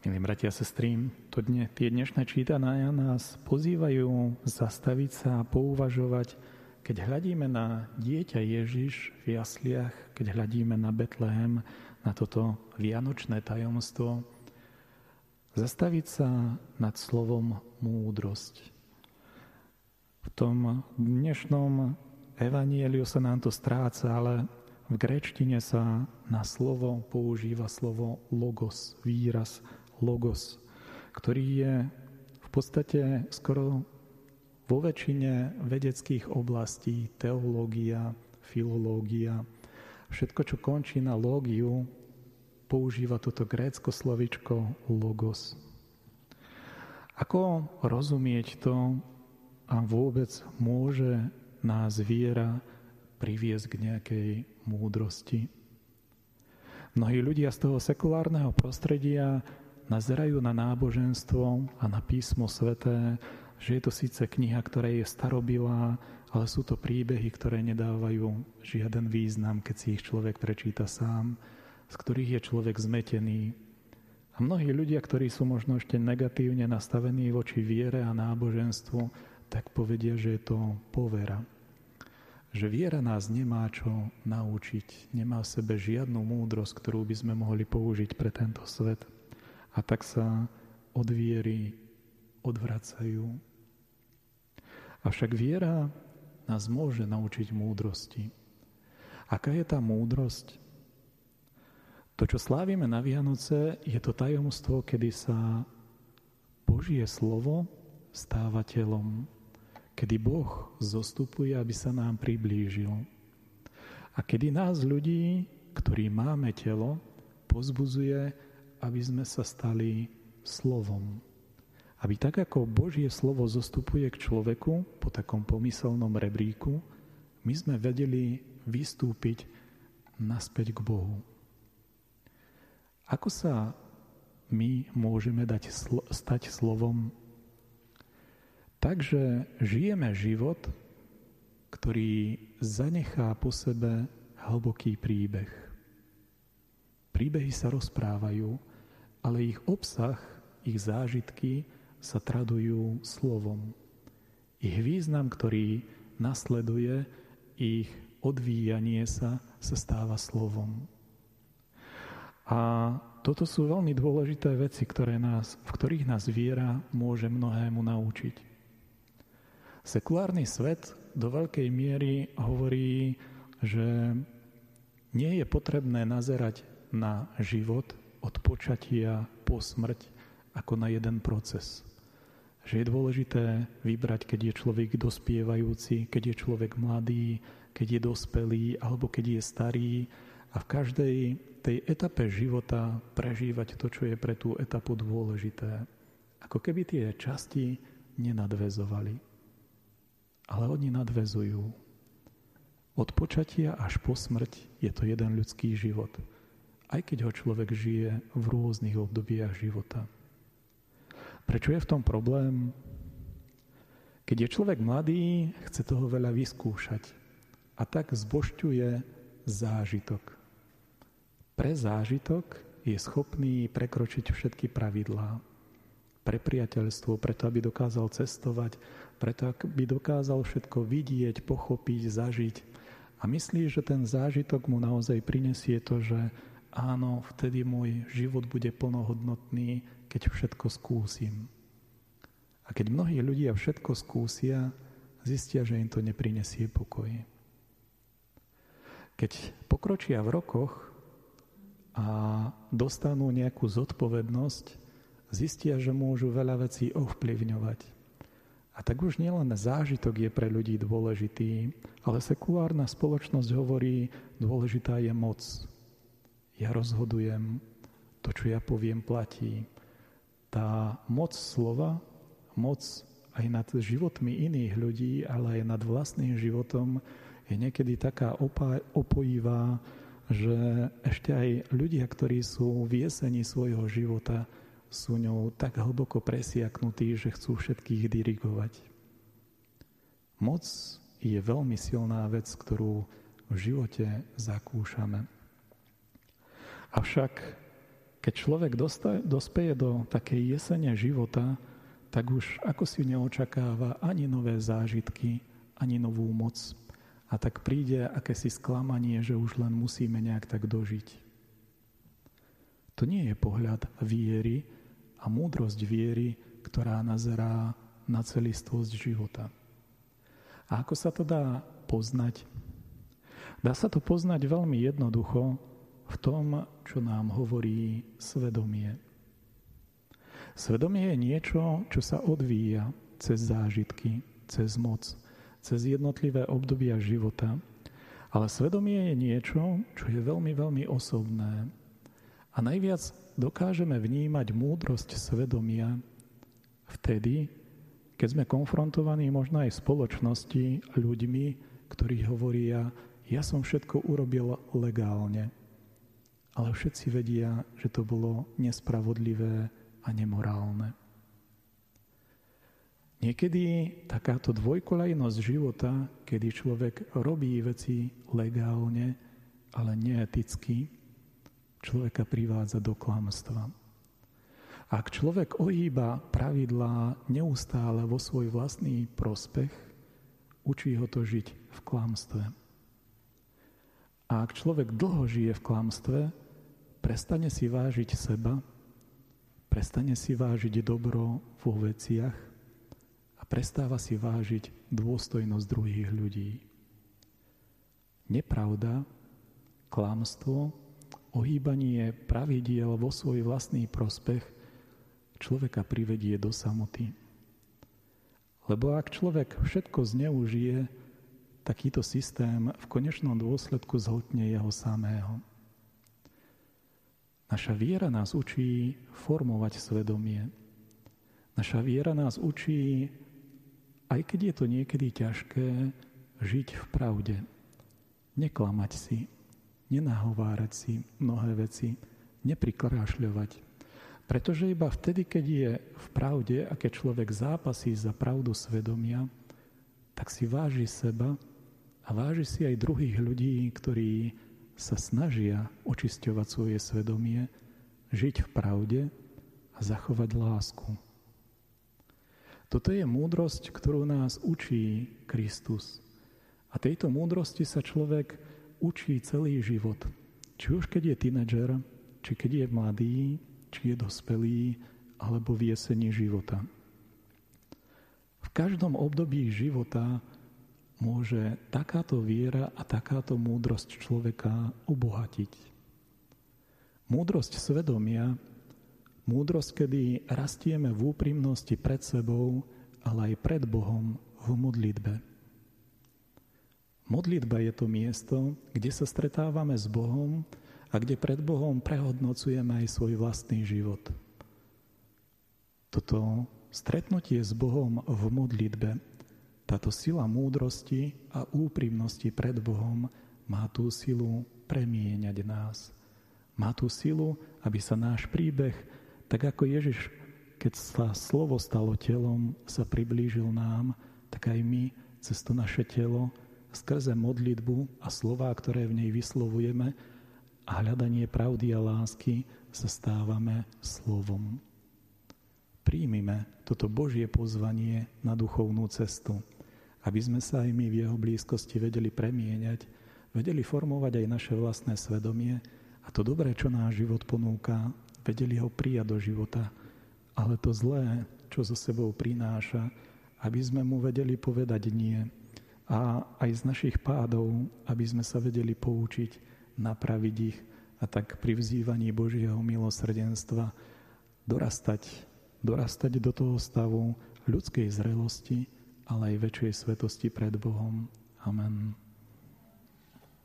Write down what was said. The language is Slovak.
Milí bratia a sestry, to dne, tie dnešné čítania nás pozývajú zastaviť sa a pouvažovať, keď hľadíme na dieťa Ježiš v jasliach, keď hľadíme na Betlehem, na toto vianočné tajomstvo, zastaviť sa nad slovom múdrosť. V tom dnešnom evanieliu sa nám to stráca, ale v grečtine sa na slovo používa slovo logos, výraz logos, ktorý je v podstate skoro vo väčšine vedeckých oblastí, teológia, filológia, všetko, čo končí na lógiu, používa toto grécko slovičko logos. Ako rozumieť to a vôbec môže nás viera priviesť k nejakej múdrosti? Mnohí ľudia z toho sekulárneho prostredia nazerajú na náboženstvo a na písmo sveté, že je to síce kniha, ktorá je starobilá, ale sú to príbehy, ktoré nedávajú žiaden význam, keď si ich človek prečíta sám, z ktorých je človek zmetený. A mnohí ľudia, ktorí sú možno ešte negatívne nastavení voči viere a náboženstvu, tak povedia, že je to povera. Že viera nás nemá čo naučiť, nemá v sebe žiadnu múdrosť, ktorú by sme mohli použiť pre tento svet a tak sa od viery odvracajú. Avšak viera nás môže naučiť múdrosti. Aká je tá múdrosť? To, čo slávime na Vianoce, je to tajomstvo, kedy sa Božie slovo stáva telom, kedy Boh zostupuje, aby sa nám priblížil. A kedy nás ľudí, ktorí máme telo, pozbuzuje, aby sme sa stali slovom. Aby tak, ako Božie slovo zostupuje k človeku po takom pomyselnom rebríku, my sme vedeli vystúpiť naspäť k Bohu. Ako sa my môžeme dať sl- stať slovom? Takže žijeme život, ktorý zanechá po sebe hlboký príbeh. Príbehy sa rozprávajú, ale ich obsah, ich zážitky sa tradujú slovom. Ich význam, ktorý nasleduje, ich odvíjanie sa, sa stáva slovom. A toto sú veľmi dôležité veci, ktoré nás, v ktorých nás viera môže mnohému naučiť. Sekulárny svet do veľkej miery hovorí, že nie je potrebné nazerať na život od počatia po smrť ako na jeden proces. Že je dôležité vybrať, keď je človek dospievajúci, keď je človek mladý, keď je dospelý alebo keď je starý a v každej tej etape života prežívať to, čo je pre tú etapu dôležité. Ako keby tie časti nenadvezovali. Ale oni nadvezujú. Od počatia až po smrť je to jeden ľudský život aj keď ho človek žije v rôznych obdobiach života. Prečo je v tom problém? Keď je človek mladý, chce toho veľa vyskúšať a tak zbošťuje zážitok. Pre zážitok je schopný prekročiť všetky pravidlá. Pre priateľstvo, preto aby dokázal cestovať, preto aby dokázal všetko vidieť, pochopiť, zažiť. A myslí, že ten zážitok mu naozaj prinesie to, že áno, vtedy môj život bude plnohodnotný, keď všetko skúsim. A keď mnohí ľudia všetko skúsia, zistia, že im to neprinesie pokoj. Keď pokročia v rokoch a dostanú nejakú zodpovednosť, zistia, že môžu veľa vecí ovplyvňovať. A tak už nielen zážitok je pre ľudí dôležitý, ale sekulárna spoločnosť hovorí, dôležitá je moc, ja rozhodujem, to, čo ja poviem, platí. Tá moc slova, moc aj nad životmi iných ľudí, ale aj nad vlastným životom je niekedy taká opojivá, že ešte aj ľudia, ktorí sú v jeseni svojho života, sú ňou tak hlboko presiaknutí, že chcú všetkých dirigovať. Moc je veľmi silná vec, ktorú v živote zakúšame. Avšak keď človek dospeje do takej jesene života, tak už ako si neočakáva ani nové zážitky, ani novú moc. A tak príde akési sklamanie, že už len musíme nejak tak dožiť. To nie je pohľad viery a múdrosť viery, ktorá nazerá na celistvosť života. A ako sa to dá poznať? Dá sa to poznať veľmi jednoducho v tom, čo nám hovorí svedomie. Svedomie je niečo, čo sa odvíja cez zážitky, cez moc, cez jednotlivé obdobia života, ale svedomie je niečo, čo je veľmi, veľmi osobné. A najviac dokážeme vnímať múdrosť svedomia vtedy, keď sme konfrontovaní možno aj spoločnosti ľuďmi, ktorí hovoria, ja som všetko urobil legálne. Ale všetci vedia, že to bolo nespravodlivé a nemorálne. Niekedy takáto dvojkolajnosť života, kedy človek robí veci legálne, ale neeticky, človeka privádza do klamstva. Ak človek ohýba pravidlá neustále vo svoj vlastný prospech, učí ho to žiť v klamstve. A ak človek dlho žije v klamstve, prestane si vážiť seba, prestane si vážiť dobro vo veciach prestáva si vážiť dôstojnosť druhých ľudí. Nepravda, klamstvo, ohýbanie pravidiel vo svoj vlastný prospech človeka privedie do samoty. Lebo ak človek všetko zneužije, takýto systém v konečnom dôsledku zhltne jeho samého. Naša viera nás učí formovať svedomie. Naša viera nás učí aj keď je to niekedy ťažké, žiť v pravde. Neklamať si, nenahovárať si mnohé veci, neprikrášľovať. Pretože iba vtedy, keď je v pravde a keď človek zápasí za pravdu svedomia, tak si váži seba a váži si aj druhých ľudí, ktorí sa snažia očisťovať svoje svedomie, žiť v pravde a zachovať lásku. Toto je múdrosť, ktorú nás učí Kristus. A tejto múdrosti sa človek učí celý život. Či už keď je tínedžer, či keď je mladý, či je dospelý, alebo v jeseni života. V každom období života môže takáto viera a takáto múdrosť človeka obohatiť. Múdrosť svedomia Múdrosť, kedy rastieme v úprimnosti pred sebou, ale aj pred Bohom v modlitbe. Modlitba je to miesto, kde sa stretávame s Bohom a kde pred Bohom prehodnocujeme aj svoj vlastný život. Toto stretnutie s Bohom v modlitbe, táto sila múdrosti a úprimnosti pred Bohom má tú silu premieňať nás. Má tú silu, aby sa náš príbeh tak ako Ježiš, keď sa slovo stalo telom, sa priblížil nám, tak aj my cez to naše telo, skrze modlitbu a slova, ktoré v nej vyslovujeme a hľadanie pravdy a lásky sa stávame slovom. Príjmime toto Božie pozvanie na duchovnú cestu, aby sme sa aj my v jeho blízkosti vedeli premieňať, vedeli formovať aj naše vlastné svedomie a to dobré, čo náš život ponúka, vedeli ho prijať do života, ale to zlé, čo so sebou prináša, aby sme mu vedeli povedať nie. A aj z našich pádov, aby sme sa vedeli poučiť, napraviť ich a tak pri vzývaní Božieho milosrdenstva dorastať, dorastať do toho stavu ľudskej zrelosti, ale aj väčšej svetosti pred Bohom. Amen.